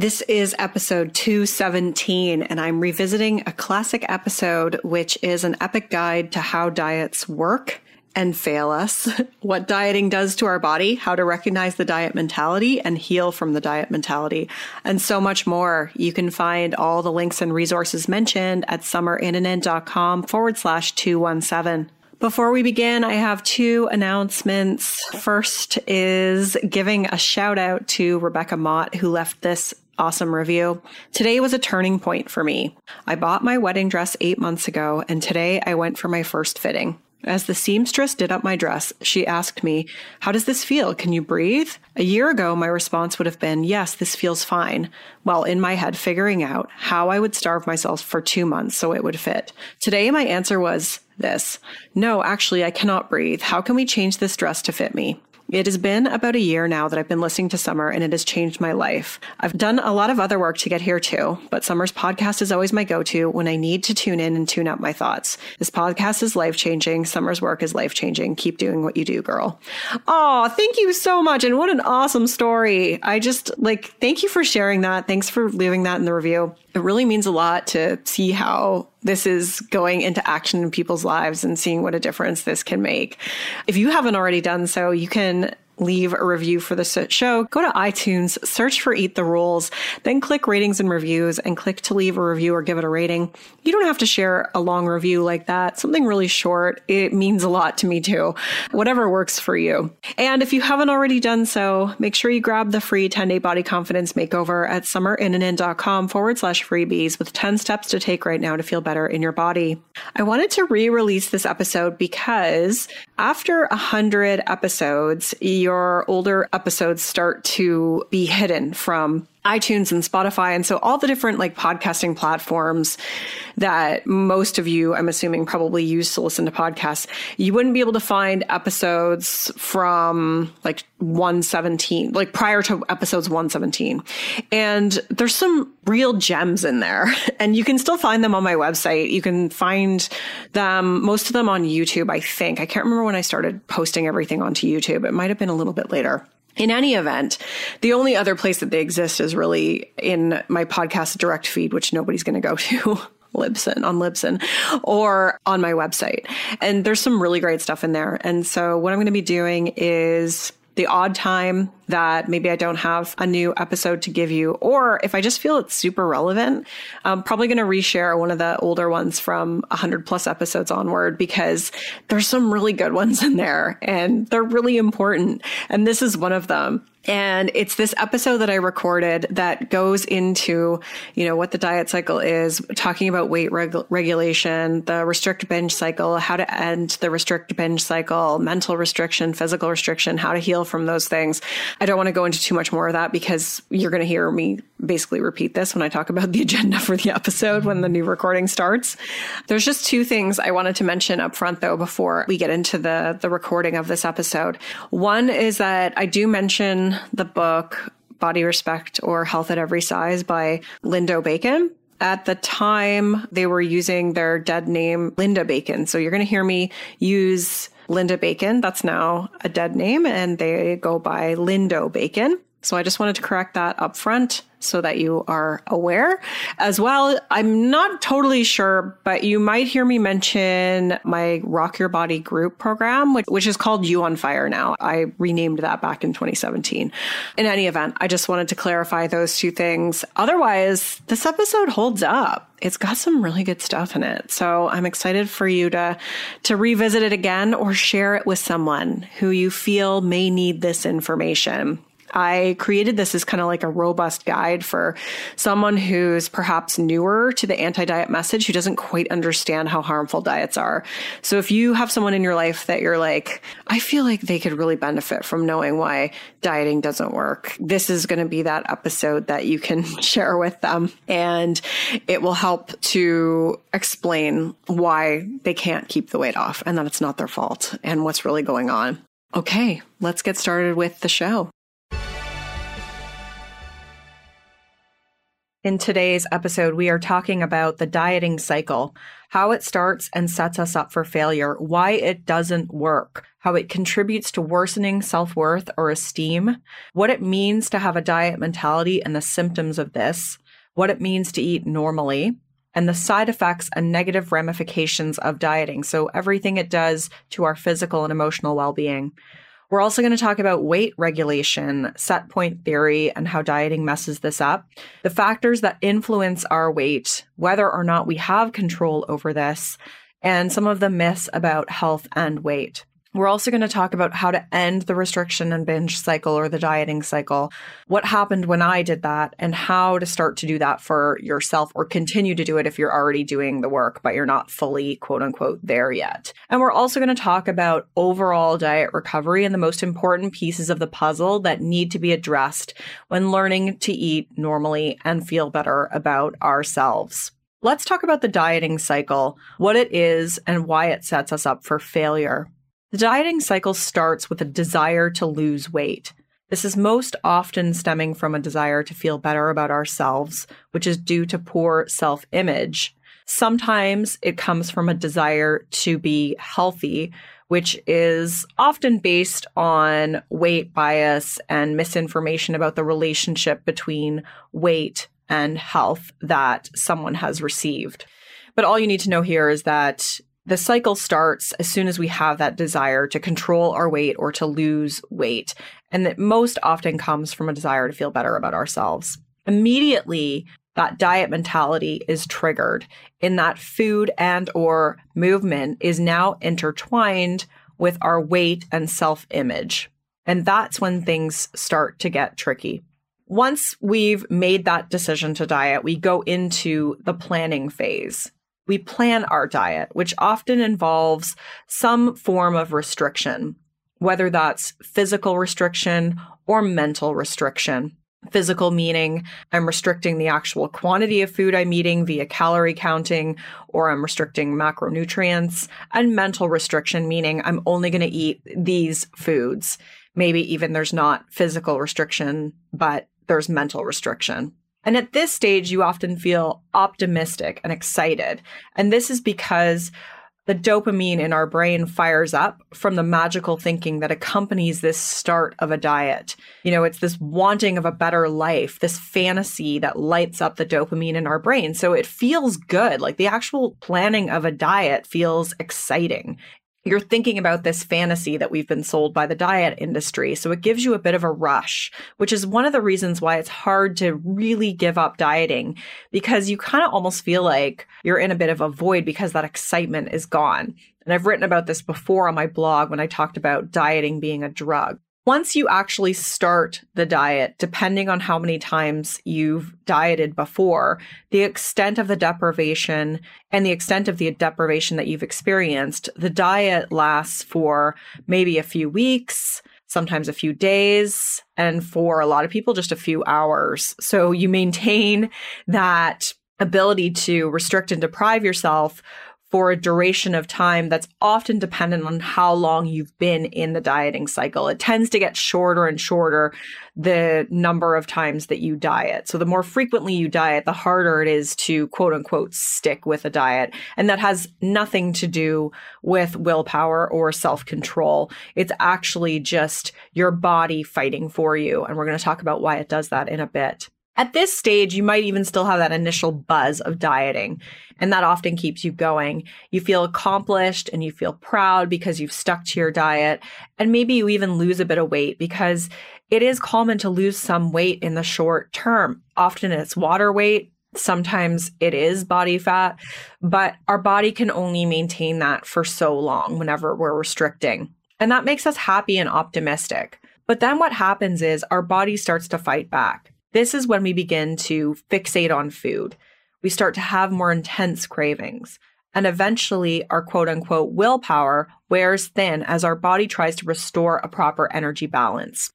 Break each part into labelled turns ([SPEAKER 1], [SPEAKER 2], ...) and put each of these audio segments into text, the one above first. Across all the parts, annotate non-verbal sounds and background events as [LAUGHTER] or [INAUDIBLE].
[SPEAKER 1] This is episode 217, and I'm revisiting a classic episode, which is an epic guide to how diets work and fail us, [LAUGHS] what dieting does to our body, how to recognize the diet mentality and heal from the diet mentality, and so much more. You can find all the links and resources mentioned at summerinnanen.com forward slash 217. Before we begin, I have two announcements. First is giving a shout out to Rebecca Mott, who left this awesome review. Today was a turning point for me. I bought my wedding dress eight months ago, and today I went for my first fitting. As the seamstress did up my dress, she asked me, How does this feel? Can you breathe? A year ago, my response would have been, Yes, this feels fine, while in my head figuring out how I would starve myself for two months so it would fit. Today, my answer was this No, actually, I cannot breathe. How can we change this dress to fit me? It has been about a year now that I've been listening to Summer and it has changed my life. I've done a lot of other work to get here too, but Summer's podcast is always my go to when I need to tune in and tune up my thoughts. This podcast is life changing. Summer's work is life changing. Keep doing what you do, girl. Oh, thank you so much. And what an awesome story. I just like, thank you for sharing that. Thanks for leaving that in the review it really means a lot to see how this is going into action in people's lives and seeing what a difference this can make. If you haven't already done so, you can leave a review for the show, go to iTunes, search for Eat the Rules, then click ratings and reviews and click to leave a review or give it a rating. You don't have to share a long review like that. Something really short. It means a lot to me too. Whatever works for you. And if you haven't already done so, make sure you grab the free 10 day body confidence makeover at summerinnanen.com forward slash freebies with 10 steps to take right now to feel better in your body. I wanted to re release this episode because after hundred episodes, you your older episodes start to be hidden from iTunes and Spotify. And so all the different like podcasting platforms that most of you, I'm assuming, probably use to listen to podcasts, you wouldn't be able to find episodes from like 117, like prior to episodes 117. And there's some real gems in there [LAUGHS] and you can still find them on my website. You can find them, most of them on YouTube, I think. I can't remember when I started posting everything onto YouTube. It might have been a little bit later. In any event, the only other place that they exist is really in my podcast direct feed, which nobody's going to go [LAUGHS] to. Libsyn on Libsyn or on my website. And there's some really great stuff in there. And so what I'm going to be doing is the odd time that maybe I don't have a new episode to give you, or if I just feel it's super relevant, I'm probably going to reshare one of the older ones from 100 plus episodes onward because there's some really good ones in there and they're really important. And this is one of them. And it's this episode that I recorded that goes into, you know, what the diet cycle is, talking about weight reg- regulation, the restrict binge cycle, how to end the restrict binge cycle, mental restriction, physical restriction, how to heal from those things. I don't want to go into too much more of that because you're going to hear me basically repeat this when I talk about the [LAUGHS] agenda for the episode when the new recording starts. There's just two things I wanted to mention up front though before we get into the the recording of this episode. One is that I do mention the book Body Respect or Health at Every Size by Lindo Bacon. At the time, they were using their dead name, Linda Bacon. So you're going to hear me use Linda Bacon. That's now a dead name, and they go by Lindo Bacon. So I just wanted to correct that up front so that you are aware as well. I'm not totally sure, but you might hear me mention my Rock Your Body group program, which, which is called You on Fire now. I renamed that back in 2017. In any event, I just wanted to clarify those two things. Otherwise, this episode holds up. It's got some really good stuff in it. So I'm excited for you to, to revisit it again or share it with someone who you feel may need this information. I created this as kind of like a robust guide for someone who's perhaps newer to the anti diet message, who doesn't quite understand how harmful diets are. So if you have someone in your life that you're like, I feel like they could really benefit from knowing why dieting doesn't work, this is going to be that episode that you can [LAUGHS] share with them. And it will help to explain why they can't keep the weight off and that it's not their fault and what's really going on. Okay, let's get started with the show. In today's episode, we are talking about the dieting cycle, how it starts and sets us up for failure, why it doesn't work, how it contributes to worsening self worth or esteem, what it means to have a diet mentality and the symptoms of this, what it means to eat normally, and the side effects and negative ramifications of dieting. So, everything it does to our physical and emotional well being. We're also going to talk about weight regulation, set point theory, and how dieting messes this up, the factors that influence our weight, whether or not we have control over this, and some of the myths about health and weight. We're also going to talk about how to end the restriction and binge cycle or the dieting cycle, what happened when I did that, and how to start to do that for yourself or continue to do it if you're already doing the work, but you're not fully quote unquote there yet. And we're also going to talk about overall diet recovery and the most important pieces of the puzzle that need to be addressed when learning to eat normally and feel better about ourselves. Let's talk about the dieting cycle, what it is, and why it sets us up for failure. The dieting cycle starts with a desire to lose weight. This is most often stemming from a desire to feel better about ourselves, which is due to poor self image. Sometimes it comes from a desire to be healthy, which is often based on weight bias and misinformation about the relationship between weight and health that someone has received. But all you need to know here is that the cycle starts as soon as we have that desire to control our weight or to lose weight. And that most often comes from a desire to feel better about ourselves. Immediately, that diet mentality is triggered in that food and or movement is now intertwined with our weight and self-image. And that's when things start to get tricky. Once we've made that decision to diet, we go into the planning phase we plan our diet, which often involves some form of restriction, whether that's physical restriction or mental restriction. Physical meaning I'm restricting the actual quantity of food I'm eating via calorie counting, or I'm restricting macronutrients, and mental restriction meaning I'm only going to eat these foods. Maybe even there's not physical restriction, but there's mental restriction. And at this stage, you often feel optimistic and excited. And this is because the dopamine in our brain fires up from the magical thinking that accompanies this start of a diet. You know, it's this wanting of a better life, this fantasy that lights up the dopamine in our brain. So it feels good. Like the actual planning of a diet feels exciting you're thinking about this fantasy that we've been sold by the diet industry. So it gives you a bit of a rush, which is one of the reasons why it's hard to really give up dieting because you kind of almost feel like you're in a bit of a void because that excitement is gone. And I've written about this before on my blog when I talked about dieting being a drug once you actually start the diet, depending on how many times you've dieted before, the extent of the deprivation and the extent of the deprivation that you've experienced, the diet lasts for maybe a few weeks, sometimes a few days, and for a lot of people, just a few hours. So you maintain that ability to restrict and deprive yourself for a duration of time that's often dependent on how long you've been in the dieting cycle. It tends to get shorter and shorter the number of times that you diet. So the more frequently you diet, the harder it is to quote unquote stick with a diet. And that has nothing to do with willpower or self control. It's actually just your body fighting for you. And we're going to talk about why it does that in a bit. At this stage, you might even still have that initial buzz of dieting, and that often keeps you going. You feel accomplished and you feel proud because you've stuck to your diet, and maybe you even lose a bit of weight because it is common to lose some weight in the short term. Often it's water weight, sometimes it is body fat, but our body can only maintain that for so long whenever we're restricting. And that makes us happy and optimistic. But then what happens is our body starts to fight back. This is when we begin to fixate on food. We start to have more intense cravings. And eventually, our quote unquote willpower wears thin as our body tries to restore a proper energy balance.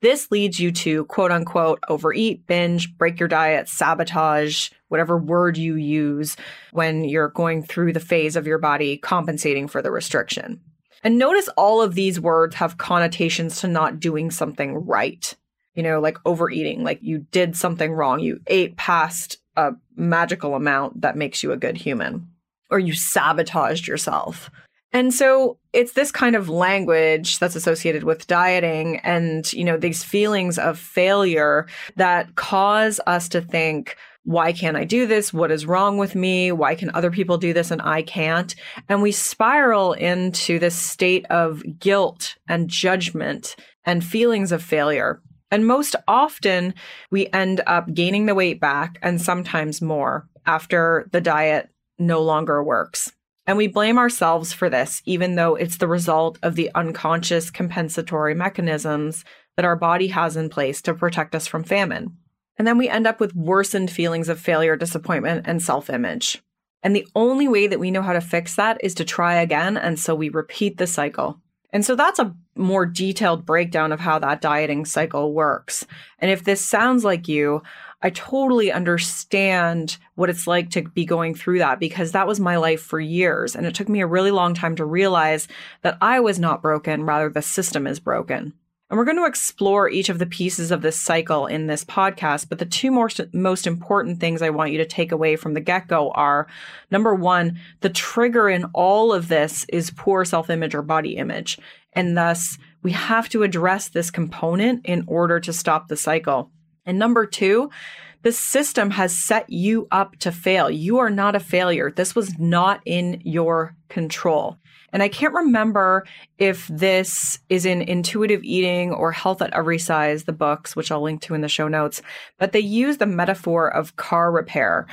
[SPEAKER 1] This leads you to quote unquote overeat, binge, break your diet, sabotage, whatever word you use when you're going through the phase of your body compensating for the restriction. And notice all of these words have connotations to not doing something right you know, like overeating, like you did something wrong. You ate past a magical amount that makes you a good human, or you sabotaged yourself. And so it's this kind of language that's associated with dieting and, you know, these feelings of failure that cause us to think, why can't I do this? What is wrong with me? Why can other people do this and I can't? And we spiral into this state of guilt and judgment and feelings of failure. And most often, we end up gaining the weight back and sometimes more after the diet no longer works. And we blame ourselves for this, even though it's the result of the unconscious compensatory mechanisms that our body has in place to protect us from famine. And then we end up with worsened feelings of failure, disappointment, and self image. And the only way that we know how to fix that is to try again. And so we repeat the cycle. And so that's a more detailed breakdown of how that dieting cycle works. And if this sounds like you, I totally understand what it's like to be going through that because that was my life for years. And it took me a really long time to realize that I was not broken, rather, the system is broken. And we're going to explore each of the pieces of this cycle in this podcast. But the two most, most important things I want you to take away from the get go are number one, the trigger in all of this is poor self image or body image. And thus, we have to address this component in order to stop the cycle. And number two, the system has set you up to fail. You are not a failure. This was not in your control. And I can't remember if this is in Intuitive Eating or Health at Every Size, the books, which I'll link to in the show notes, but they use the metaphor of car repair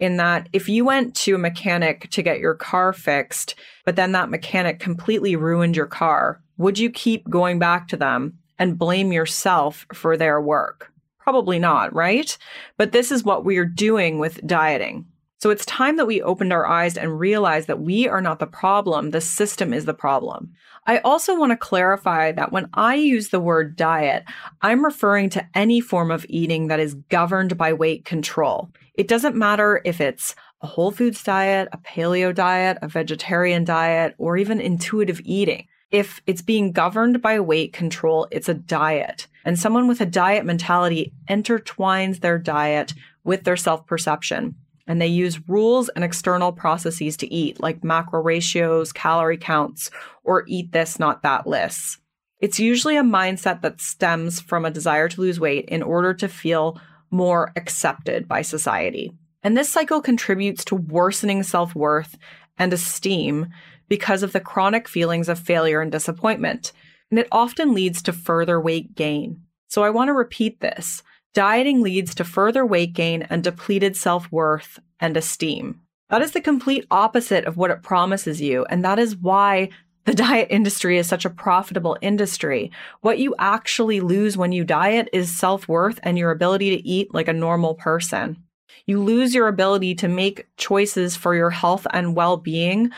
[SPEAKER 1] in that if you went to a mechanic to get your car fixed, but then that mechanic completely ruined your car, would you keep going back to them and blame yourself for their work? Probably not, right? But this is what we are doing with dieting. So it's time that we opened our eyes and realized that we are not the problem, the system is the problem. I also want to clarify that when I use the word diet, I'm referring to any form of eating that is governed by weight control. It doesn't matter if it's a whole foods diet, a paleo diet, a vegetarian diet, or even intuitive eating. If it's being governed by weight control, it's a diet. And someone with a diet mentality intertwines their diet with their self perception and they use rules and external processes to eat, like macro ratios, calorie counts, or eat this, not that lists. It's usually a mindset that stems from a desire to lose weight in order to feel more accepted by society. And this cycle contributes to worsening self worth and esteem because of the chronic feelings of failure and disappointment. And it often leads to further weight gain. So I want to repeat this. Dieting leads to further weight gain and depleted self worth and esteem. That is the complete opposite of what it promises you. And that is why the [LAUGHS] diet industry is such a profitable industry. What you actually lose when you diet is self worth and your ability to eat like a normal person. You lose your ability to make choices for your health and well being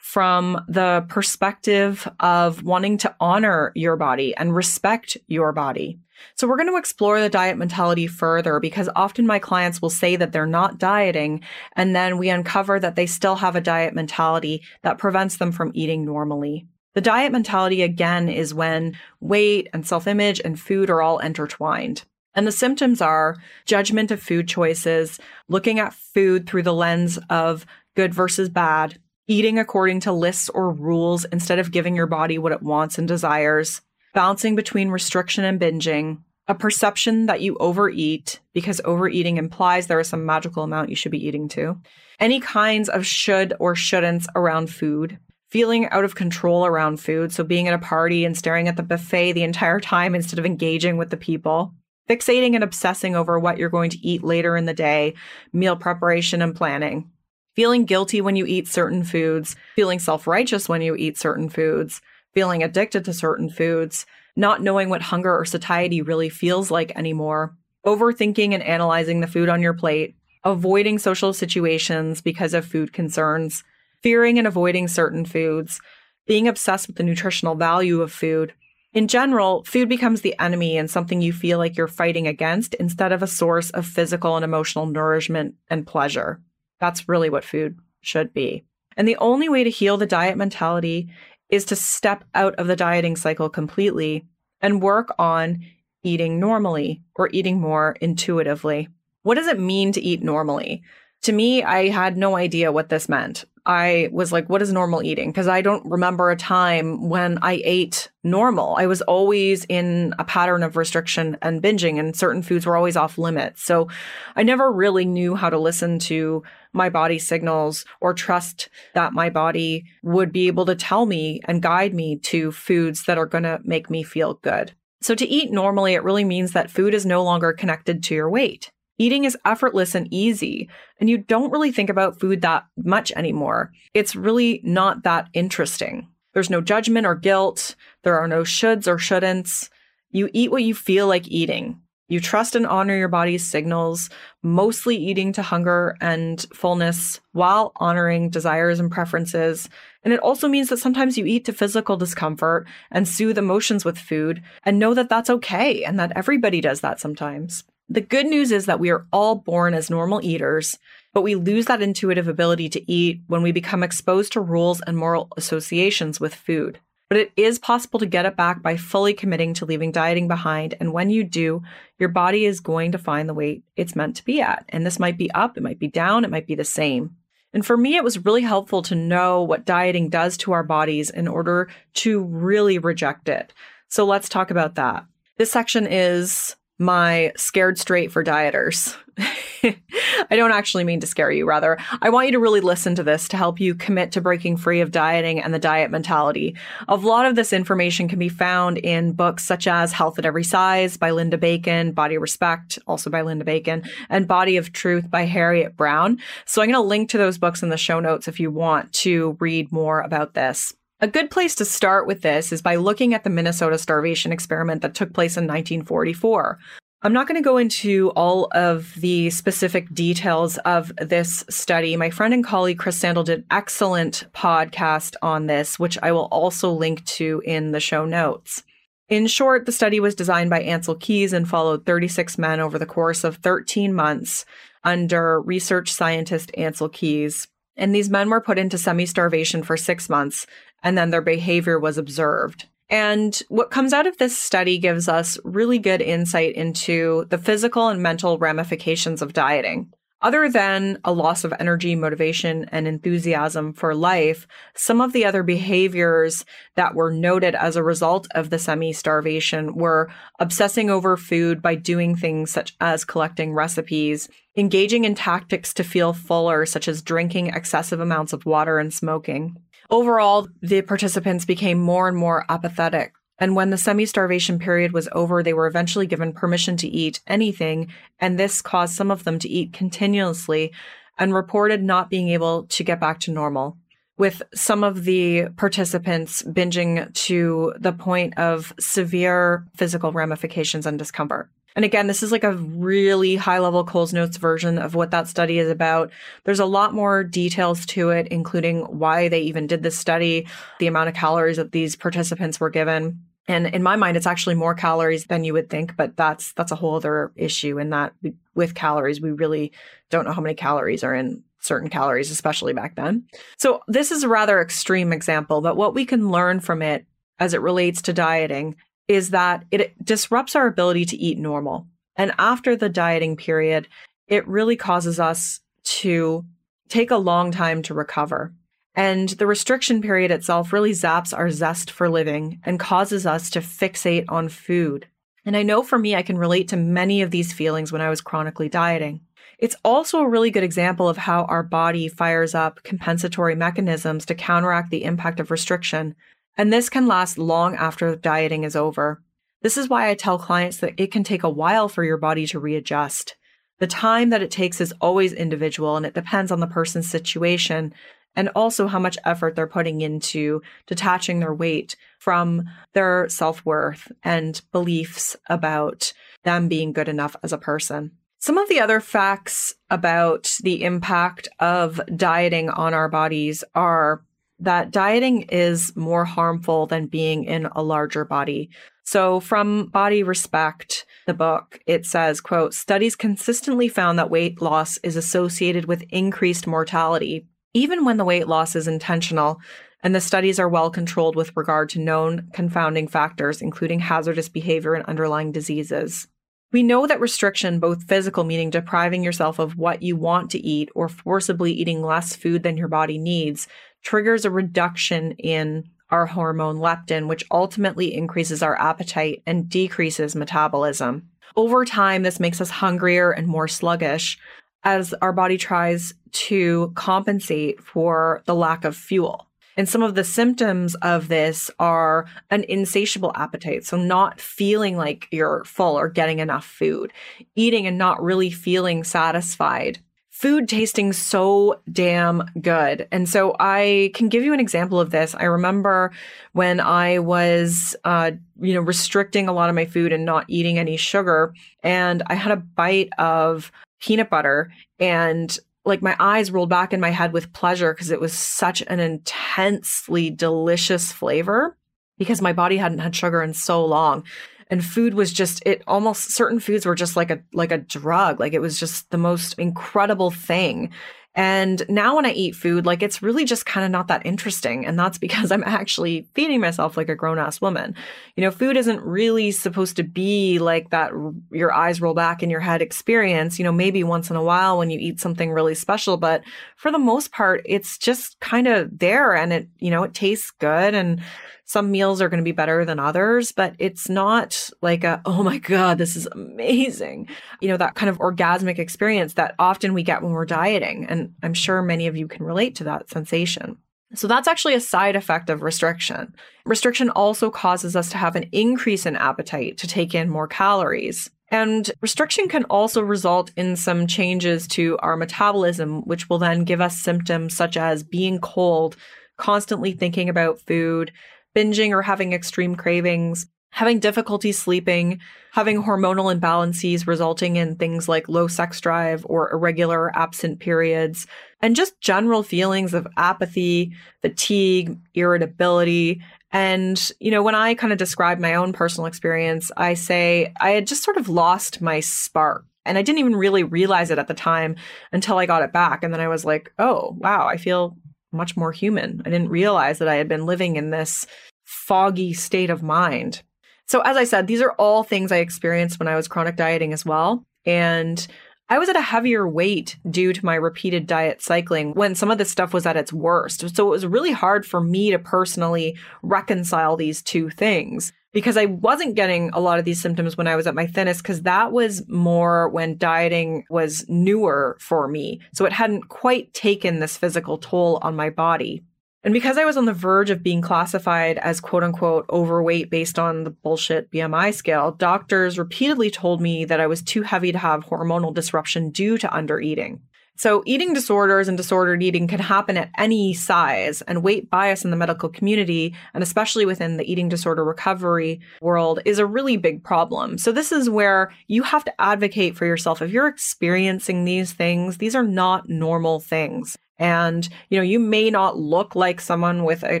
[SPEAKER 1] from the perspective of wanting to honor your body and respect your body. So we're going to explore the diet mentality further because often my clients will say that they're not dieting. And then we uncover that they still have a diet mentality that prevents them from eating normally. The diet mentality again is when weight and self image and food are all intertwined. And the symptoms are judgment of food choices, looking at food through the lens of good versus bad, eating according to lists or rules instead of giving your body what it wants and desires, bouncing between restriction and binging, a perception that you overeat because overeating implies there is some magical amount you should be eating to, any kinds of should or shouldn'ts around food, feeling out of control around food. So being at a party and staring at the buffet the entire time instead of engaging with the people, fixating and obsessing over what you're going to eat later in the day, meal preparation and planning, feeling guilty when you eat certain foods, feeling self righteous when you eat certain foods, feeling addicted to certain foods, not knowing what hunger or satiety really feels like anymore, overthinking and analyzing the food on your plate, avoiding social situations because of food concerns, fearing and avoiding certain foods, being obsessed with the nutritional value of food. In general, food becomes the enemy and something you feel like you're fighting against instead of a source of physical and emotional nourishment and pleasure. That's really what food should be. And the only way to heal the diet mentality is to step out of the dieting cycle completely and work on eating normally or eating more intuitively. What does it mean to eat normally? To me, I had no idea what this meant. I was like, what is normal eating? Because I don't remember a time when I ate normal. I was always in a pattern of restriction and binging, and certain foods were always off limits. So I never really knew how to listen to my body signals or trust that my body would be able to tell me and guide me to foods that are going to make me feel good. So to eat normally, it really means that food is no longer connected to your weight. Eating is effortless and easy, and you don't really think about food that much anymore. It's really not that interesting. There's no judgment or guilt. There are no shoulds or shouldn'ts. You eat what you feel like eating. You trust and honor your body's signals, mostly eating to hunger and fullness while honoring desires and preferences. And it also means that sometimes you eat to physical discomfort and soothe emotions with food and know that that's okay and that everybody does that sometimes. The good news is that we are all born as normal eaters, but we lose that intuitive ability to eat when we become exposed to rules and moral associations with food. But it is possible to get it back by fully committing to leaving dieting behind. And when you do, your body is going to find the weight it's meant to be at. And this might be up, it might be down, it might be the same. And for me, it was really helpful to know what dieting does to our bodies in order to really reject it. So let's talk about that. This section is my scared straight for dieters. [LAUGHS] I don't actually mean to scare you, rather. I want you to really listen to this to help you commit to breaking free of dieting and the diet mentality. A lot of this information can be found in books such as Health at Every Size by Linda Bacon, Body Respect, also by Linda Bacon, and Body of Truth by Harriet Brown. So I'm going to link to those books in the show notes if you want to read more about this. A good place to start with this is by looking at the Minnesota starvation experiment that took place in 1944. I'm not going to go into all of the specific details of this study. My friend and colleague Chris Sandel did an excellent podcast on this, which I will also link to in the show notes. In short, the study was designed by Ancel Keys and followed 36 men over the course of 13 months under research scientist Ancel Keys. And these men were put into semi starvation for six months and then their behavior was observed. And what comes out of this study gives us really good insight into the physical and mental ramifications of dieting. Other than a loss of energy, motivation, and enthusiasm for life, some of the other behaviors that were noted as a result of the semi starvation were obsessing over food by doing things such as collecting recipes, engaging in tactics to feel fuller, such as drinking excessive amounts of water and smoking, Overall, the participants became more and more apathetic. And when the semi starvation period was over, they were eventually given permission to eat anything. And this caused some of them to eat continuously and reported not being able to get back to normal. With some of the participants binging to the point of severe physical ramifications and discomfort. And again, this is like a really high level Coles Notes version of what that study is about. There's a lot more details to it, including why they even did this study, the amount of calories that these participants were given. And in my mind, it's actually more calories than you would think, but that's that's a whole other issue. In that, we, with calories, we really don't know how many calories are in certain calories, especially back then. So this is a rather extreme example, but what we can learn from it as it relates to dieting is that it disrupts our ability to eat normal. And after the dieting period, it really causes us to take a long time to recover. And the restriction period itself really zaps our zest for living and causes us to fixate on food. And I know for me, I can relate to many of these feelings when I was chronically dieting. It's also a really good example of how our body fires up compensatory mechanisms to counteract the impact of restriction and this can last long after dieting is over. This is why I tell clients that it can take a while for your body to readjust. The time that it takes is always individual and it depends on the person's situation and also how much effort they're putting into detaching their weight from their self worth and beliefs about them being good enough as a person. Some of the other facts about the impact of dieting on our bodies are that dieting is more harmful than being in a larger body. So from Body Respect, the book, it says, quote, studies consistently found that weight loss is associated with increased mortality, even when the weight loss is intentional, and the studies are well controlled with regard to known confounding factors, including hazardous behavior and underlying diseases. We know that restriction, both physical, meaning depriving yourself of what you want to eat or forcibly eating less food than your body needs, triggers a reduction in our hormone leptin, which ultimately increases our appetite and decreases metabolism. Over time, this makes us hungrier and more sluggish as our body tries to compensate for the lack of fuel. And some of the symptoms of this are an insatiable appetite. So, not feeling like you're full or getting enough food, eating and not really feeling satisfied, food tasting so damn good. And so I can give you an example of this. I remember when I was, uh, you know, restricting a lot of my food and not eating any sugar, and I had a bite of peanut butter and like my eyes rolled back in my head with pleasure because it was such an intensely delicious flavor because my body hadn't had sugar in so long and food was just it almost certain foods were just like a like a drug like it was just the most incredible thing and now when I eat food, like it's really just kind of not that interesting. And that's [LAUGHS] because I'm actually feeding myself like a grown ass woman. You know, food isn't really supposed to be like that your eyes roll back in your head experience, you know, maybe once in a while when you eat something really special. But for the most part, it's just kind of there and it, you know, it tastes good. And some meals are going to be better than others, but it's not like a, oh my God, this is amazing. You know, that kind of orgasmic experience that often we get when we're dieting. And I'm sure many of you can relate to that sensation. So that's actually a side effect of restriction. Restriction also causes us to have an increase in appetite to take in more calories. And restriction can also result in some changes to our metabolism, which will then give us symptoms such as being cold, constantly thinking about food, binging or having extreme cravings, having difficulty sleeping, having hormonal imbalances resulting in things like low sex drive or irregular absent periods, and just general feelings of apathy, fatigue, irritability. And, you know, when I kind of describe my own personal experience, I say I had just sort of lost my spark. And I didn't even really realize it at the time until I got it back. And then I was like, oh, wow, I feel much more human. I didn't realize that I had been living in this foggy state of mind. So, as I said, these are all things I experienced when I was chronic dieting as well. And I was at a heavier weight due to my repeated diet cycling when some of this stuff was at its worst. So it was really hard for me to personally reconcile these two things because I wasn't getting a lot of these symptoms when I was at my thinnest because that was more when dieting was newer for me. So it hadn't quite taken this physical toll on my body. And because I was on the verge of being classified as quote unquote overweight based on the bullshit BMI scale, doctors repeatedly told me that I was too heavy to have hormonal disruption due to undereating. So, eating disorders and disordered eating can happen at any size, and weight bias in the medical community, and especially within the eating disorder recovery world, is a really big problem. So, this is where you have to advocate for yourself. If you're experiencing these things, these are not normal things. And, you know, you may not look like someone with a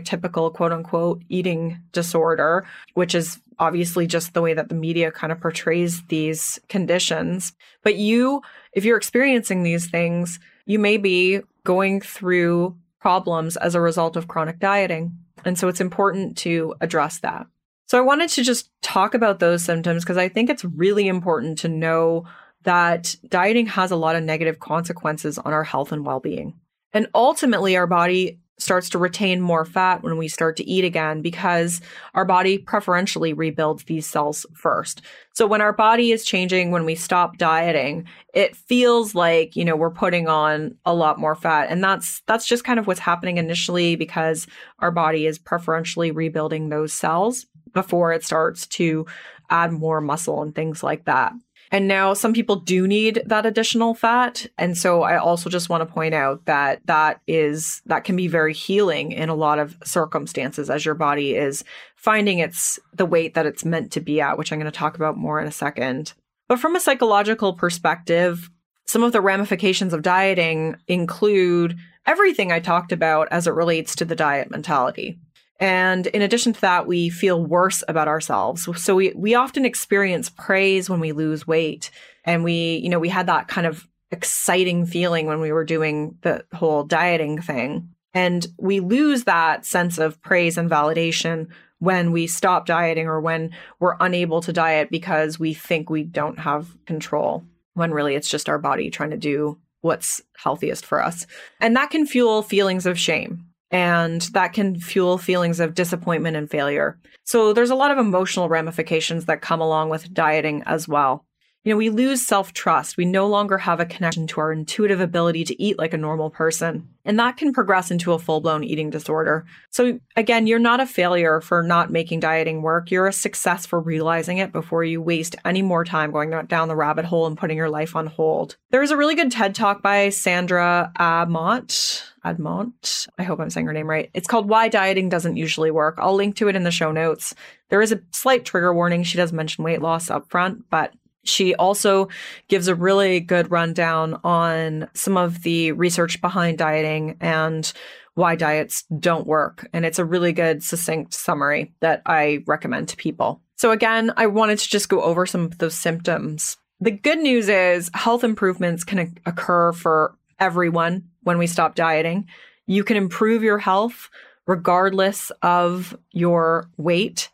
[SPEAKER 1] typical quote unquote eating disorder, which is obviously just the way that the media kind of portrays these conditions. But you, if you're experiencing these things, you may be going through problems as a result of chronic dieting. And so it's important to address that. So I wanted to just talk about those symptoms because I think it's really important to know that dieting has a lot of negative consequences on our health and well being. And ultimately, our body starts to retain more fat when we start to eat again because our body preferentially rebuilds these cells first. So when our body is changing when we stop dieting, it feels like, you know, we're putting on a lot more fat and that's that's just kind of what's happening initially because our body is preferentially rebuilding those cells before it starts to add more muscle and things like that. And now some people do need that additional fat. And so I also just want to point out that that is, that can be very healing in a lot of circumstances as your body is finding its, the weight that it's meant to be at, which I'm going to talk about more in a second. But from a psychological perspective, some of the ramifications of dieting include everything I talked about as it relates to the diet mentality. And in addition to that, we feel worse about ourselves. So we, we often experience praise when we lose weight. And we, you know, we had that kind of exciting feeling when we were doing the whole dieting thing. And we lose that sense of praise and validation when we stop dieting or when we're unable to diet because we think we don't have control, when really it's just our body trying to do what's healthiest for us. And that can fuel feelings of shame and that can fuel feelings of disappointment and failure. So there's a lot of emotional ramifications that come along with dieting as well. You know, we lose self trust. We no longer have a connection to our intuitive ability to eat like a normal person. And that can progress into a full blown eating disorder. So, again, you're not a failure for not making dieting work. You're a success for realizing it before you waste any more time going down the rabbit hole and putting your life on hold. There's a really good TED talk by Sandra Aamodt. Admont. I hope I'm saying her name right. It's called Why Dieting Doesn't Usually Work. I'll link to it in the show notes. There is a slight trigger warning. She does mention weight loss up front, but she also gives a really good rundown on some of the research behind dieting and why diets don't work. And it's a really good, succinct summary that I recommend to people. So, again, I wanted to just go over some of those symptoms. The good news is health improvements can occur for everyone when we stop dieting. You can improve your health regardless of your weight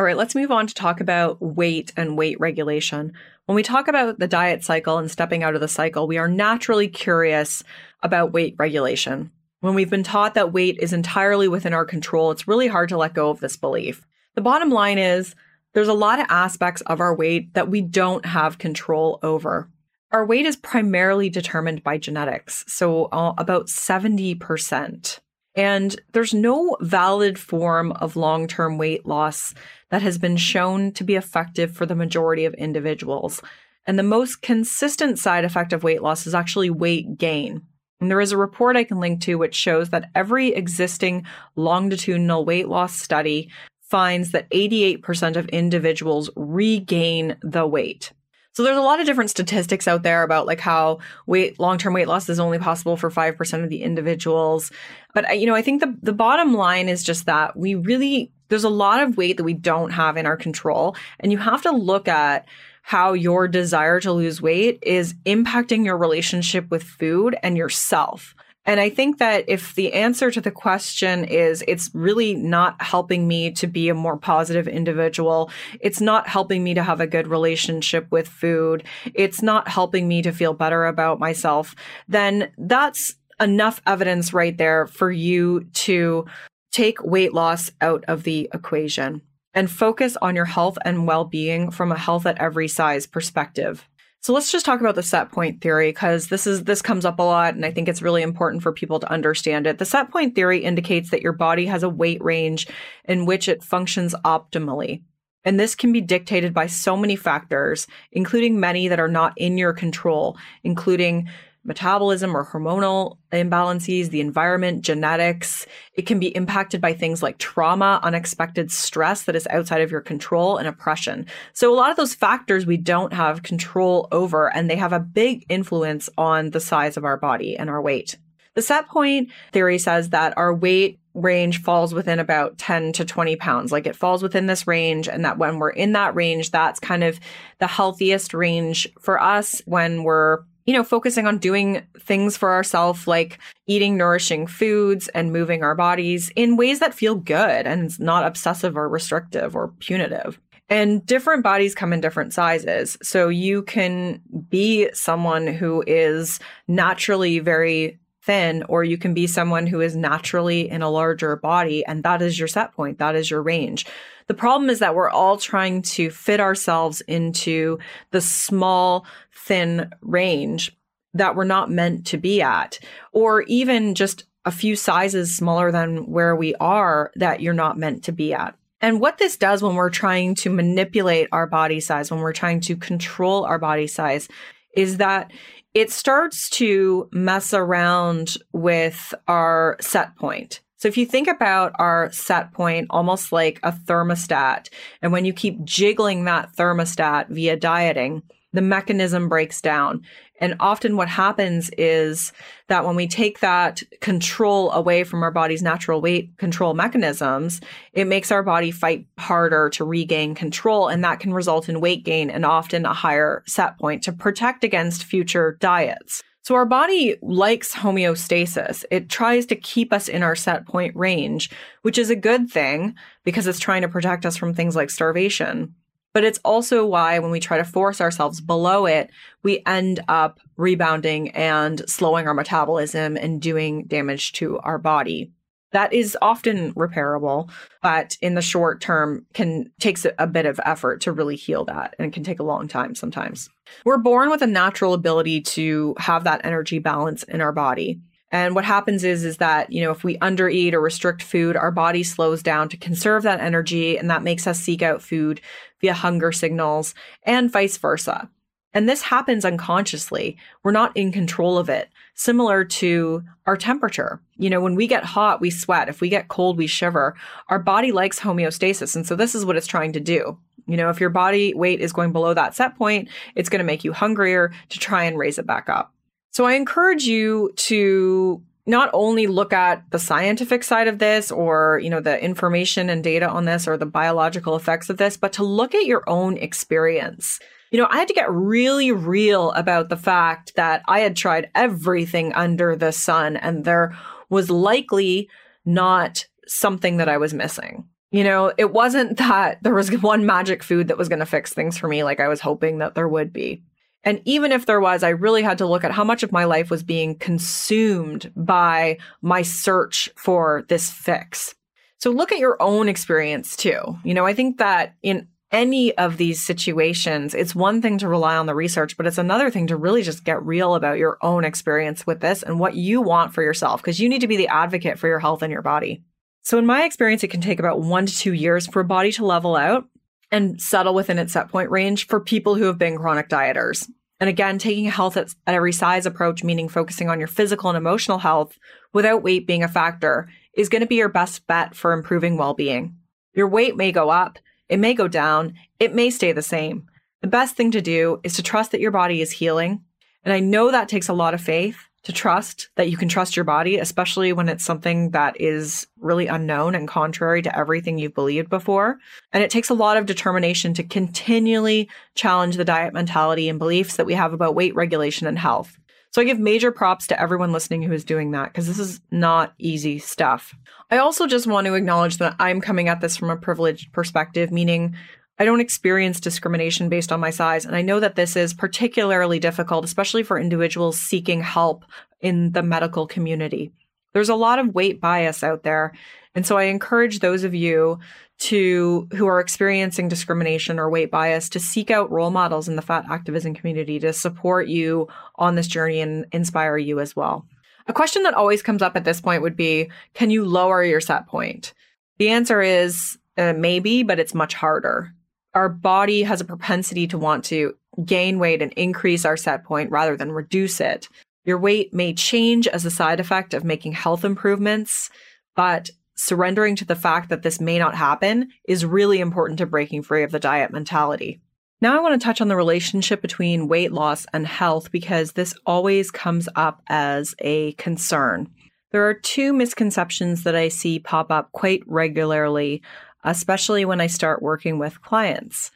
[SPEAKER 1] all right, let's move on to talk about weight and weight regulation. When we talk about the diet cycle and stepping out of the cycle, we are naturally curious about weight regulation. When we've been taught that weight is entirely within our control, it's really hard to let go of this belief. The bottom line is there's a lot of aspects of our weight that we don't have control over. Our weight is primarily determined by genetics, so uh, about 70%. And there's no valid form of long term weight loss that has been shown to be effective for the majority of individuals. And the most consistent side effect of weight loss is actually weight gain. And there is a report I can link to which shows that every existing longitudinal weight loss study finds that 88% of individuals regain the weight. So there's a lot of different statistics out there about like how weight long-term weight loss is only possible for 5% of the individuals. But you know, I think the the bottom line is just that we really there's a lot of weight that we don't have in our control and you have to look at how your desire to lose weight is impacting your relationship with food and yourself. And I think that if the answer to the question is it's really not helping me to be a more positive individual, it's not helping me to have a good relationship with food, it's not helping me to feel better about myself, then that's enough evidence right there for you to take weight loss out of the equation and focus on your health and well being from a health at every size perspective. So let's just talk about the set point theory because this is this comes up a lot and I think it's really important for people to understand it. The set point theory indicates that your body has a weight range in which it functions optimally. And this can be dictated by so many factors, including many that are not in your control, including metabolism or hormonal imbalances, the environment, genetics. It can be impacted by things like trauma, unexpected stress that is outside of your control, and oppression. So, a lot of those factors we don't have control over, and they have a big influence on the size of our body and our weight. The set point theory says that our weight range falls within about 10 to 20 pounds. Like it falls within this range, and that when we're in that range, that's kind of the healthiest range for us when we're you know, focusing on doing things for ourselves like eating nourishing foods and moving our bodies in ways that feel good and not obsessive or restrictive or punitive. And different bodies come in different sizes. So you can be someone who is naturally very thin, or you can be someone who is naturally in a larger body, and that is your set point, that is your range. The problem is that we're all trying to fit ourselves into the small, thin range that we're not meant to be at, or even just a few sizes smaller than where we are that you're not meant to be at. And what this does when we're trying to manipulate our body size, when we're trying to control our body size, is that it starts to mess around with our set point. So if you think about our set point almost like a thermostat, and when you keep jiggling that thermostat via dieting, the mechanism breaks down. And often what happens is that when we take that control away from our body's natural weight control mechanisms, it makes our body fight harder to regain control. And that can result in weight gain and often a higher set point to protect against future diets. So our body likes homeostasis. It tries to keep us in our set point range, which is a good thing because it's trying to protect us from things like starvation. But it's also why when we try to force ourselves below it, we end up rebounding and slowing our metabolism and doing damage to our body. That is often repairable, but in the short term can takes a bit of effort to really heal that and can take a long time sometimes. We're born with a natural ability to have that energy balance in our body. And what happens is is that, you know, if we undereat or restrict food, our body slows down to conserve that energy and that makes us seek out food via hunger signals and vice versa. And this happens unconsciously. We're not in control of it. Similar to our temperature. You know, when we get hot, we sweat. If we get cold, we shiver. Our body likes homeostasis. And so this is what it's trying to do. You know, if your body weight is going below that set point, it's going to make you hungrier to try and raise it back up. So I encourage you to not only look at the scientific side of this or, you know, the information and data on this or the biological effects of this, but to look at your own experience. You know, I had to get really real about the fact that I had tried everything under the sun and there was likely not something that I was missing. You know, it wasn't that there was [LAUGHS] one magic food that was going to fix things for me like I was hoping that there would be. And even if there was, I really had to look at how much of my life was being consumed by my search for this fix. So look at your own experience too. You know, I think that in any of these situations, it's one thing to rely on the research, but it's another thing to really just get real about your own experience with this and what you want for yourself, because you need to be the advocate for your health and your body. So, in my experience, it can take about one to two years for a body to level out and settle within its set point range for people who have been chronic dieters. And again, taking a health at, every size approach, meaning focusing on your physical and emotional health without weight being a factor, is going to be your best bet for improving well being. Your weight may go up, it may go down, it may stay the same. The best thing to do is to trust that your body is healing. And I know that takes a lot of faith, to trust that you can trust your body, especially when it's something that is really unknown and contrary to everything you've believed before. And it takes a lot of determination to continually challenge the diet mentality and beliefs that we have about weight regulation and health. So I give major props to everyone listening who is doing that because this is not easy stuff. I also just want to acknowledge that I'm coming at this from a privileged perspective, meaning I don't experience discrimination based on my size. And I know that this is particularly difficult, especially for individuals seeking help in the medical community. There's a lot of weight bias out there. And so I encourage those of you to who are experiencing discrimination or weight bias to seek out role models in the fat activism community to support you on this journey and inspire you as well. A question that always comes up at this point would be Can you lower your set point? The answer is uh, maybe, but it's much harder our body has a propensity to want to gain weight and increase our set point rather than reduce it. Your weight may change as a side effect of making health improvements, but surrendering to the fact that this may not happen is really important to breaking free of the diet mentality. Now, I want to touch on the relationship between weight loss and health because this always comes up as a concern. There are two misconceptions that I see pop up quite regularly, especially when I start working with clients.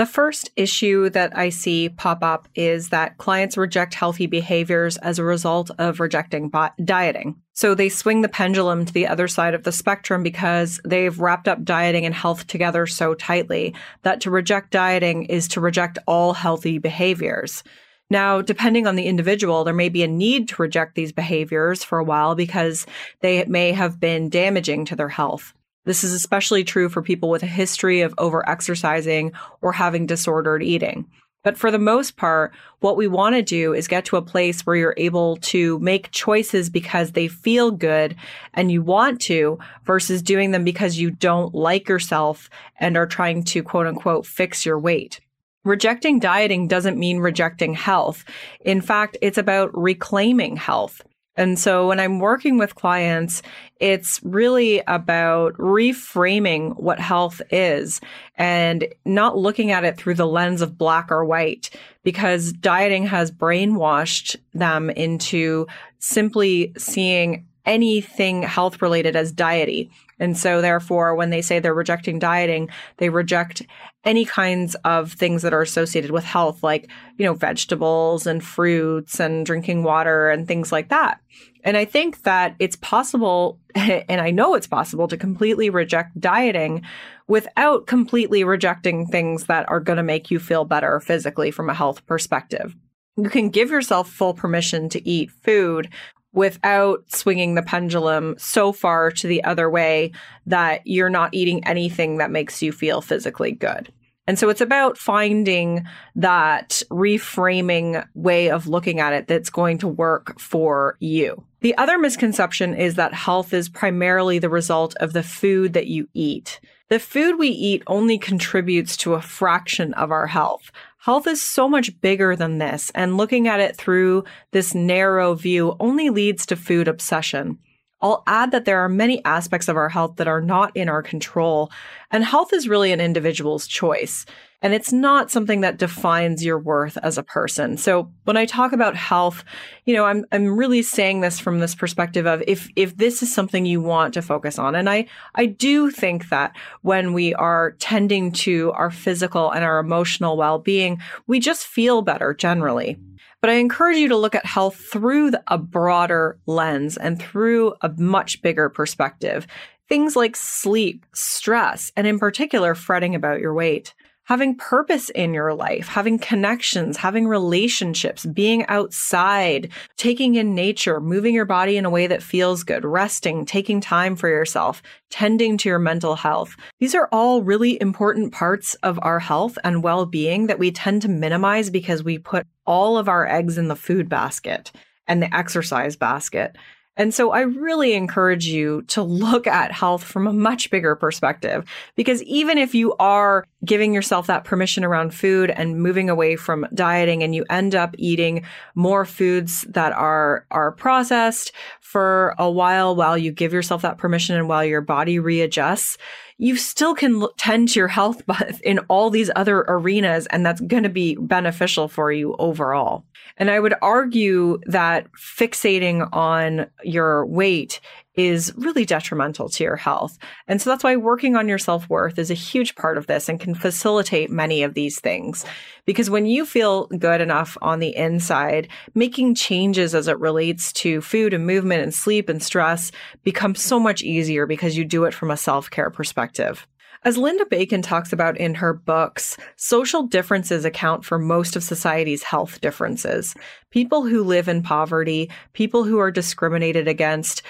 [SPEAKER 1] The first issue that I see pop up is that clients reject healthy behaviors as a result of rejecting dieting. So they swing the pendulum to the other side of the spectrum because they've wrapped up dieting and health together so tightly that to reject dieting is to reject all healthy behaviors. Now, depending on the individual, there may be a need to reject these behaviors for a while because they may have been damaging to their health. This is especially true for people with a history of overexercising or having disordered eating. But for the most part, what we want to do is get to a place where you're able to make choices because they feel good and you want to versus doing them because you don't like yourself and are trying to quote unquote fix your weight. Rejecting dieting doesn't mean rejecting health. In fact, it's about reclaiming health. And so when I'm working with clients, it's really about reframing what health is and not looking at it through the lens of black or white because dieting has brainwashed them into simply seeing anything health related as diety. And so therefore, when they say they're rejecting dieting, they reject any kinds of things that are associated with health, like, you know, vegetables and fruits and drinking water and things like that. And I think that it's possible, [LAUGHS] and I know it's possible to completely reject dieting without completely rejecting things that are going to make you feel better physically from a health perspective. You can give yourself full permission to eat food without swinging the pendulum so far to the other way that you're not eating anything that makes you feel physically good. And so it's about finding that reframing way of looking at it that's going to work for you. The other misconception is that health is primarily the result of the food that you eat. The food we eat only contributes to a fraction of our health. Health is so much bigger than this, and looking at it through this narrow view only leads to food obsession. I'll add that there are many aspects of our health that are not in our control, and health is really an individual's choice. And it's not something that defines your worth as a person. So when I talk about health, you know, I'm I'm really saying this from this perspective of if if this is something you want to focus on. And I I do think that when we are tending to our physical and our emotional well-being, we just feel better generally. But I encourage you to look at health through a broader lens and through a much bigger perspective. Things like sleep, stress, and in particular, fretting about your weight having purpose in your life, having connections, having relationships, being outside, taking in nature, moving your body in a way that feels good, resting, taking time for yourself, tending to your mental health. These are all really important parts of our health and well being that we tend to minimize because we put all of our eggs in the food basket and the exercise basket. And so I really encourage you to look at health from a much bigger perspective because even if you are giving yourself that permission around food and moving away from dieting and you end up eating more foods that are are processed for a while while you give yourself that permission and while your body readjusts, you still can tend to your health [LAUGHS] in all these other arenas, and that's going to be beneficial for you overall. And I would argue that fixating on your weight is really detrimental to your health. And so that's why working on your self worth is a huge part of this and can facilitate many of these things. Because when you feel good enough on the inside, making changes as it relates to food and movement and sleep and stress becomes so much easier because you do it from a self care perspective. As Linda Bacon talks about in her books, social differences account for most of society's health differences. People who live in poverty, people who are discriminated against,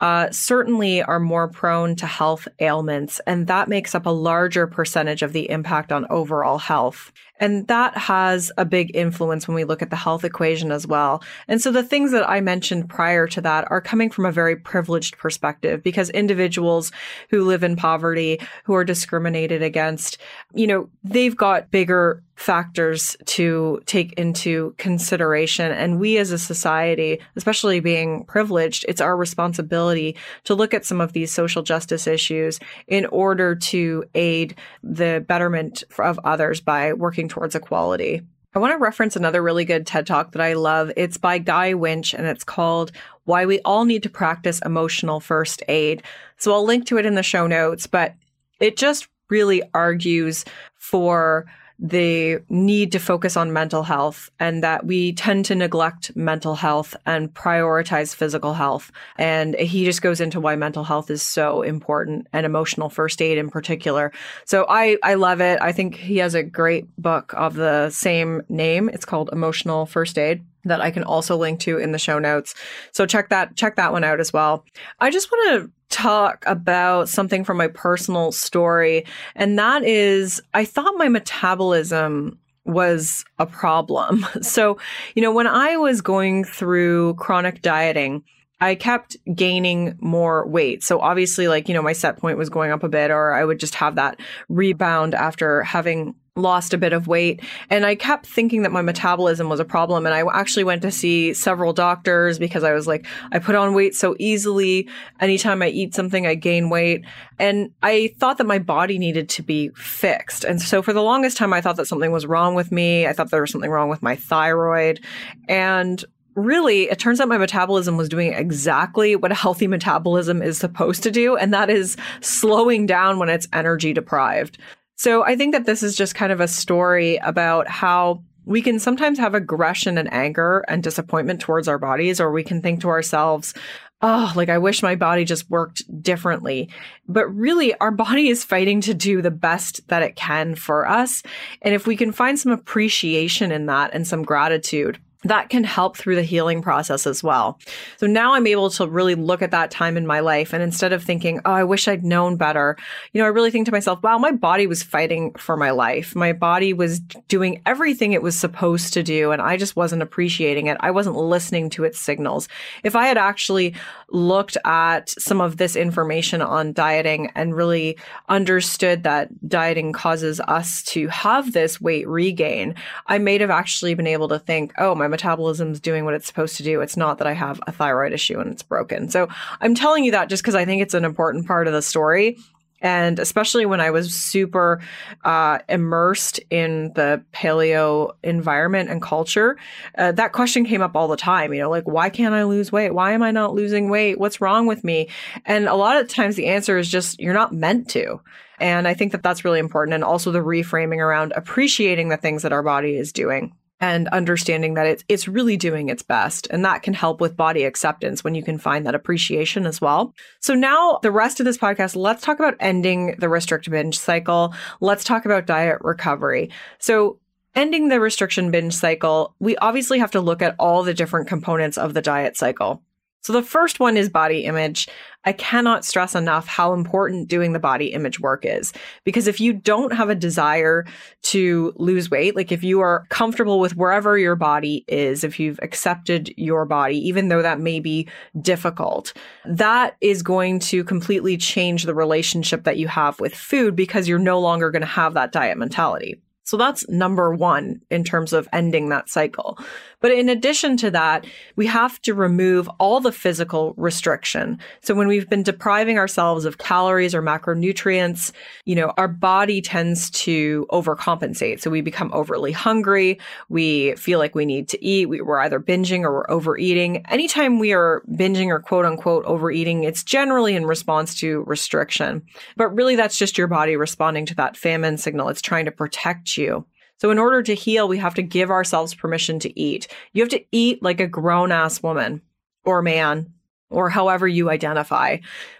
[SPEAKER 1] uh, certainly are more prone to health ailments, and that makes up a larger percentage of the impact on overall health. And that has a big influence when we look at the health equation as well. And so the things that I mentioned prior to that are coming from a very privileged perspective because individuals who live in poverty, who are discriminated against, you know, they've got bigger factors to take into consideration. And we as a society, especially being privileged, it's our responsibility to look at some of these social justice issues in order to aid the betterment of others by working towards equality. I want to reference another really good TED talk that I love. It's by Guy Winch and it's called Why We All Need to Practice Emotional First Aid. So I'll link to it in the show notes, but it just really argues for the need to focus on mental health and that we tend to neglect mental health and prioritize physical health. And he just goes into why mental health is so important and emotional first aid in particular. So I, I love it. I think he has a great book of the same name. It's called Emotional First Aid that I can also link to in the show notes. So check that check that one out as well. I just want to talk about something from my personal story, and that is I thought my metabolism was a problem. [LAUGHS] So, you know, when I was going through chronic dieting, I kept gaining more weight. So obviously, like, you know, my set point was going up a bit, or I would just have that rebound after having lost a bit of weight. And I kept thinking that my metabolism was a problem. And I actually went to see several doctors because I was like, I put on weight so easily. Anytime I eat something, I gain weight. And I thought that my body needed to be fixed. And so for the longest time, I thought that something was wrong with me. I thought there was something wrong with my thyroid. And really, it turns out my metabolism was doing exactly what a healthy metabolism is supposed to do, and that is slowing down when it's energy deprived. So I think that this is just kind of a story about how we can sometimes have aggression and anger and disappointment towards our bodies, or we can think to ourselves, oh, like I wish my body just worked differently. But really, our body is fighting to do the best that it can for us. And if we can find some appreciation in that and some gratitude, that can help through the healing process as well. So now I'm able to really look at that time in my life. And instead of thinking, oh, I wish I'd known better, you know, I really think to myself, wow, my body was fighting for my life. My body was doing everything it was supposed to do. And I just wasn't appreciating it. I wasn't listening to its signals. If I had actually looked at some of this information on dieting and really understood that dieting causes us to have this weight regain, I may have actually been able to think, oh, my metabolism's doing what it's supposed to do. It's not that I have a thyroid issue and it's broken. So I'm telling you that just because I think it's an important part of the story. And especially when I was super uh, immersed in the paleo environment and culture, uh, that question came up all the time. You know, like, why can't I lose weight? Why am I not losing weight? What's wrong with me? And a lot of times the answer is just, you're not meant to. And I think that that's really important. And also the reframing around appreciating the things that our body is doing and understanding that it's it's really doing its best and that can help with body acceptance when you can find that appreciation as well. So now the rest of this podcast let's talk about ending the restrict binge cycle. Let's talk about diet recovery. So ending the restriction binge cycle, we obviously have to look at all the different components of the diet cycle. So the first one is body image. I cannot stress enough how important doing the body image work is. Because if you don't have a desire to lose weight, like if you are comfortable with wherever your body is, if you've accepted your body, even though that may be difficult, that is going to completely change the relationship that you have with food because you're no longer going to have that diet mentality. So that's number one in terms of ending that cycle. But in addition to that, we have to remove all the physical restriction. So when we've been depriving ourselves of calories or macronutrients, you know, our body tends to overcompensate. So we become overly hungry. We feel like we need to eat. We, are either binging or we're overeating. Anytime we are binging or quote unquote overeating, it's generally in response to restriction. But really, that's just your body responding to that famine signal. It's trying to protect you. So, in order to heal, we have to give ourselves permission to eat. You have to eat like a grown ass woman or man or however you identify.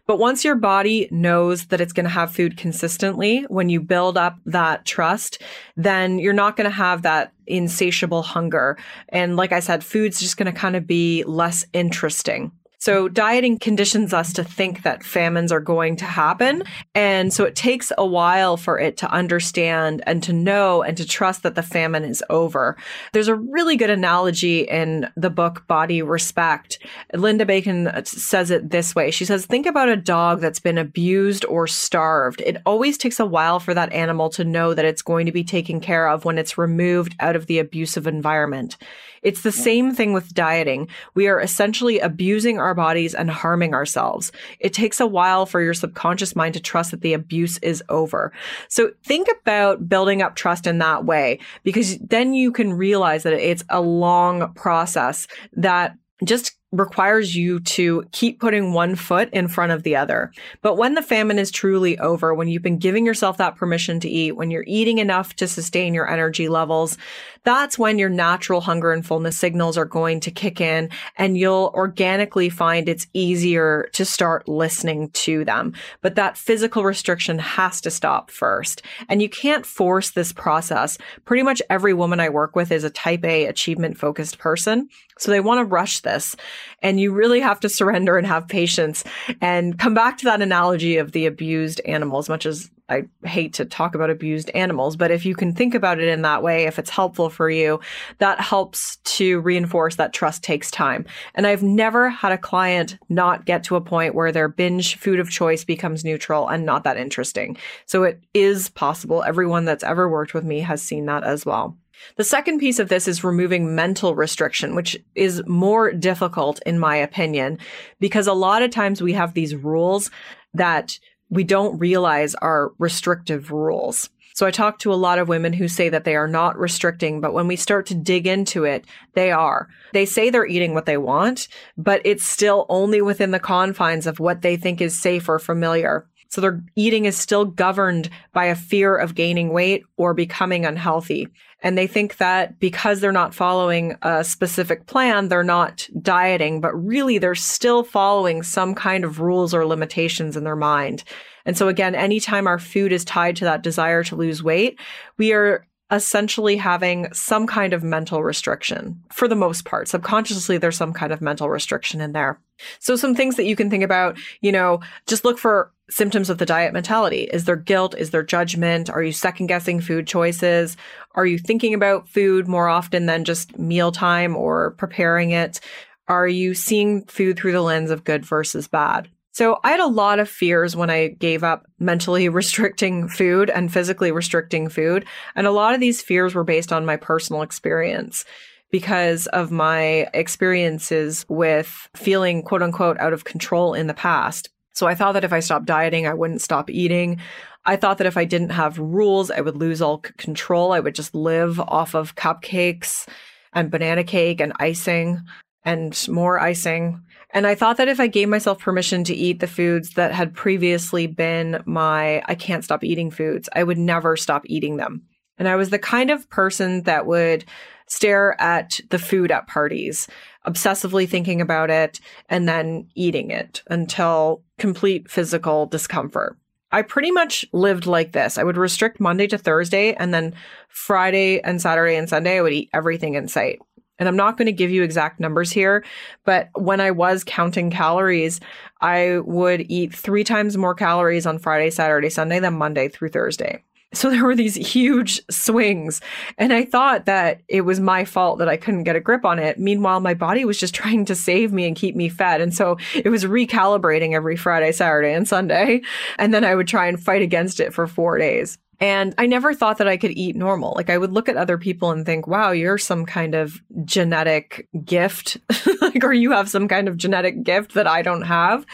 [SPEAKER 1] But once your body knows that it's going to have food consistently, when you build up that trust, then you're not going to have that insatiable hunger. And like I said, food's just going to kind of be less interesting. So dieting conditions us to think that famines are going to happen. And so it takes a while for it to understand and to know and to trust that the famine is over. There's a really good analogy in the book Body Respect. Linda Bacon says it this way. She says, think about a dog that's been abused or starved. It always takes a while for that animal to know that it's going to be taken care of when it's removed out of the abusive environment. It's the same thing with dieting. We are essentially abusing our bodies and harming ourselves. It takes a while for your subconscious mind to trust that the abuse is over. So think about building up trust in that way because then you can realize that it's a long process that just requires you to keep putting one foot in front of the other. But when the famine is truly over, when you've been giving yourself that permission to eat, when you're eating enough to sustain your energy levels, that's when your natural hunger and fullness signals are going to kick in and you'll organically find it's easier to start listening to them. But that physical restriction has to stop first. And you can't force this process. Pretty much every woman I work with is a type A achievement focused person. So they want to rush this and you really have to surrender and have patience and come back to that analogy of the abused animal as much as I hate to talk about abused animals, but if you can think about it in that way, if it's helpful for you, that helps to reinforce that trust takes time. And I've never had a client not get to a point where their binge food of choice becomes neutral and not that interesting. So it is possible. Everyone that's ever worked with me has seen that as well. The second piece of this is removing mental restriction, which is more difficult in my opinion, because a lot of times we have these rules that we don't realize are restrictive rules. So I talk to a lot of women who say that they are not restricting, but when we start to dig into it, they are. They say they're eating what they want, but it's still only within the confines of what they think is safe or familiar. So their eating is still governed by a fear of gaining weight or becoming unhealthy. And they think that because they're not following a specific plan, they're not dieting, but really they're still following some kind of rules or limitations in their mind. And so again, anytime our food is tied to that desire to lose weight, we are essentially having some kind of mental restriction for the most part. Subconsciously, there's some kind of mental restriction in there. So some things that you can think about, you know, just look for symptoms of the diet mentality. Is there guilt? Is there judgment? Are you second guessing food choices? Are you thinking about food more often than just mealtime or preparing it? Are you seeing food through the lens of good versus bad? So I had a lot of fears when I gave up mentally [LAUGHS] restricting food and physically restricting food. And a lot of these fears were based on my personal experience because of my experiences with feeling quote unquote out of control in the past. So I thought that if I stopped dieting, I wouldn't stop eating. I thought that if I didn't have rules, I would lose all c- control. I would just live off of cupcakes and banana cake and icing and more icing. And I thought that if I gave myself permission to eat the foods that had previously been my I can't stop eating foods, I would never stop eating them. And I was the kind of person that would stare at the food at parties, obsessively thinking about it, and then eating it until complete physical discomfort. I pretty much lived like this. I would restrict Monday to Thursday, and then Friday and Saturday and Sunday, I would eat everything in sight. And I'm not going to give you exact numbers here, but when I was counting calories, I would eat three times more calories on Friday, Saturday, Sunday than Monday through Thursday. So there were these huge swings. And I thought that it was my fault that I couldn't get a grip on it. Meanwhile, my body was just [LAUGHS] trying to save me and keep me fed. And so it was recalibrating every Friday, Saturday, and Sunday. And then I would try and fight against it for four days. And I never thought that I could eat normal. Like I would look at other people and think, wow, you're some kind of genetic gift. [LAUGHS] like, or you have some kind of genetic gift that I don't have.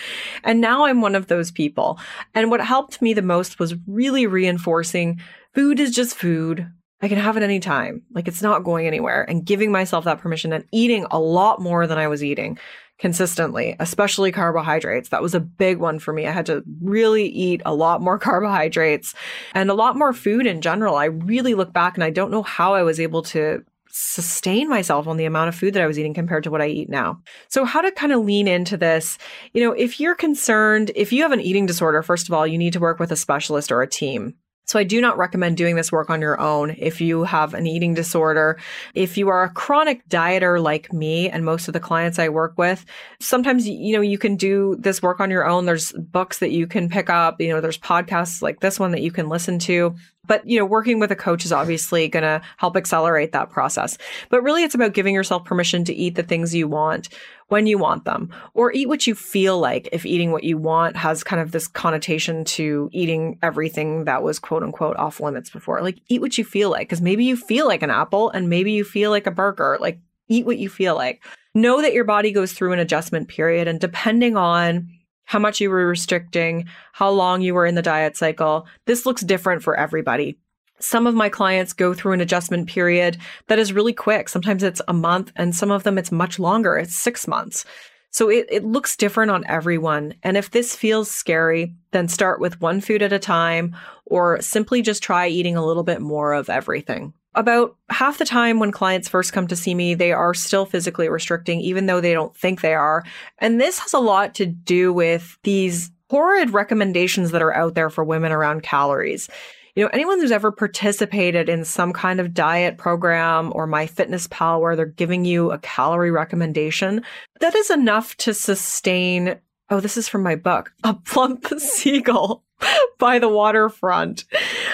[SPEAKER 1] And now I'm one of those people. And what helped me the most was really reinforcing food is just food. I can have it anytime. Like it's not going anywhere and giving myself that permission and eating a lot more than I was eating consistently, especially carbohydrates. That was a big one for me. I had to really eat a lot more [LAUGHS] carbohydrates and a lot more food in general. I really look back and I don't know how I was able to sustain myself on the amount of food that I was eating compared to what I eat now. So, how to kind of lean into this? You know, if you're concerned, if you have an eating disorder, first of all, you need to work with a specialist or a team. So I do not recommend doing this work on your own if you have an eating disorder. If you are a chronic dieter like me and most of the clients I work with, sometimes you know you can do this work on your own. There's books that you can pick up, you know, there's podcasts like this one that you can listen to. But, you know, working with a coach is obviously going to help accelerate that process. But really it's about giving yourself permission to eat the things you want when you want them or eat what you feel like if eating what you want has kind of this connotation to eating everything that was quote unquote off limits before. Like eat what you feel like because maybe you feel like an apple and maybe you feel like a burger. Like eat what you feel like. Know that your body goes through an adjustment period and depending on how much you were restricting, how long you were in the diet cycle. This looks different for everybody. Some of my clients go through an adjustment period that is really quick. Sometimes it's a month, and some of them it's much longer. It's six months. So it, it looks different on everyone. And if this feels scary, then start with one food at a time or simply just try eating a little bit more of everything about half the time when clients first come to see me, they are still physically restricting, even though they don't think they are. And this has a lot to do with these horrid recommendations that are out there for women around calories. You know, anyone who's ever participated in some kind of diet program or MyFitnessPal where they're giving you a calorie recommendation, that is enough to sustain. Oh, this is from my book, A Plump [LAUGHS] Seagull [LAUGHS] by the waterfront.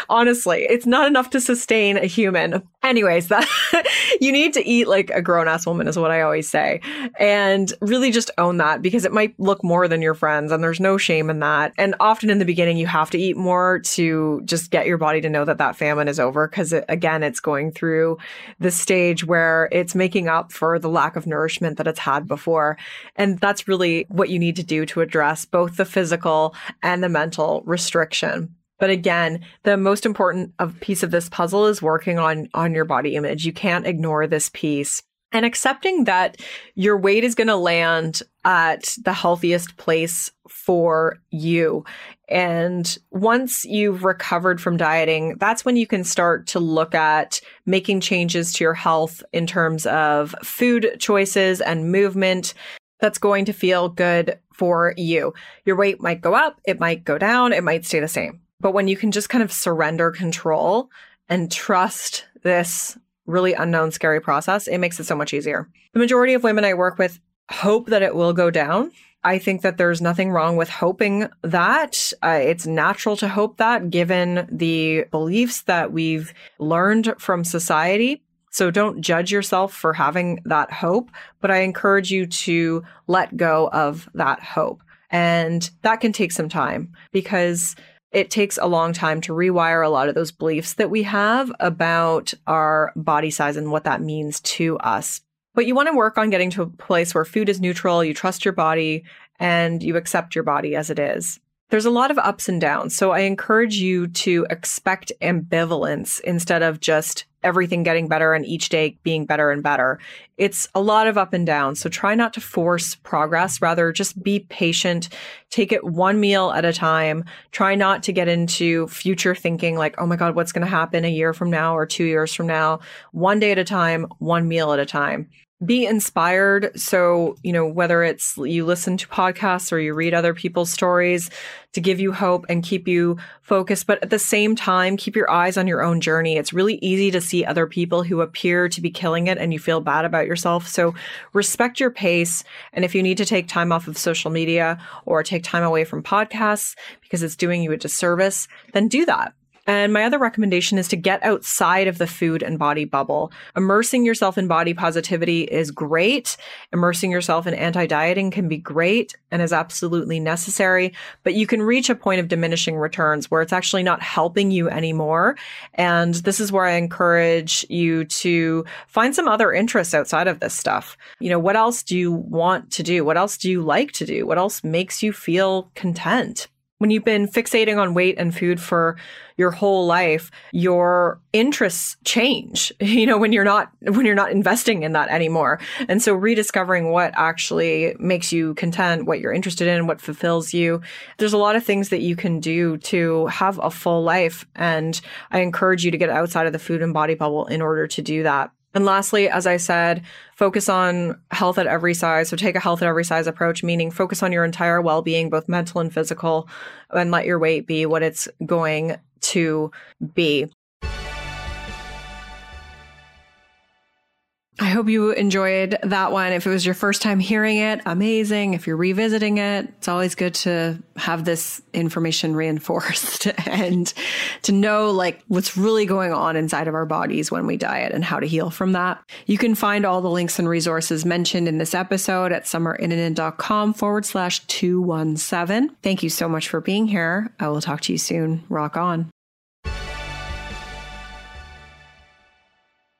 [SPEAKER 1] Honestly, it's not enough to sustain a human. Anyways, that [LAUGHS] you need to eat like a grown ass woman is what I always say. And really just own that because it might look more than your friends and there's no shame in that. And often in the beginning you have to eat more to just get your body to know that that famine is over because it, again it's going through the stage where it's making up for the lack of nourishment that it's had before. And that's really what you need to do to address both the physical and the mental restriction. But again, the most important of piece of this puzzle is working on on your body image. You can't ignore this piece and accepting that your weight is going to land at the healthiest place for you. And once you've recovered from dieting, that's when you can start to look at making changes to your health in terms of food choices and movement that's going to feel good for you. Your weight might go up, it might go down, it might stay the same. But when you can just kind of surrender control and trust this really unknown, scary process, it makes it so much easier. The majority of women I work with hope that it will go down. I think that there's nothing wrong with hoping that. Uh, it's natural to hope that given the beliefs that we've learned from society. So don't judge yourself for having that hope, but I encourage you to let go of that hope. And that can take some time because it takes a long time to rewire a lot of those beliefs that we have about our body size and what that means to us. But you want to work on getting to a place where food is neutral, you trust your body, and you accept your body as it is there's a lot of ups and downs. So I encourage you to expect ambivalence instead of just everything getting better and each day being better and better. It's a lot of up and down. So try not to force progress. Rather, just be patient. Take it one meal at a time. Try not to get into future thinking like, oh my God, what's going to happen a year from now or two years from now? One day at a time, one meal at a time be inspired. So, you know, whether it's you listen to podcasts or you read other people's stories to give you hope and keep you focused, but at the same time, keep your eyes on your own journey. It's really easy to see other people who appear to be killing it and you feel bad about yourself. So, respect your pace. And if you need to take time off of social media or take time away from podcasts because it's doing you a disservice, then do that. And my other recommendation is to get outside of the food and body bubble. Immersing yourself in body positivity is great. Immersing yourself in anti dieting can be great and is absolutely necessary, but you can reach a point of diminishing returns where it's actually not helping you anymore. And this is where I encourage you to find some other interests outside of this stuff. You know, what else do you want to do? What else do you like to do? What else makes you feel content? When you've been fixating on weight and food for your whole life your interests change [LAUGHS] you know when you're not when you're not investing in that anymore. And so rediscovering what actually makes you content what you're interested in what fulfills you there's a lot of things that you can do to have a full life. And i encourage you to get outside of the food and body bubble in order to do that And lastly, as I said, focus on health at every size. So take a health at every size approach, meaning focus on your entire well being, both mental and physical, and let your weight be what it's going to be. I hope you enjoyed that one. If it was your first time hearing it, amazing. If you're revisiting it, it's always good to have this information reinforced [LAUGHS] and to know like what's really going on inside of our bodies when we diet and how to heal from that. You can find all the links and resources mentioned in this episode at summerinnanen.com forward slash 217. Thank you so much for being here. I will talk to you soon. Rock on.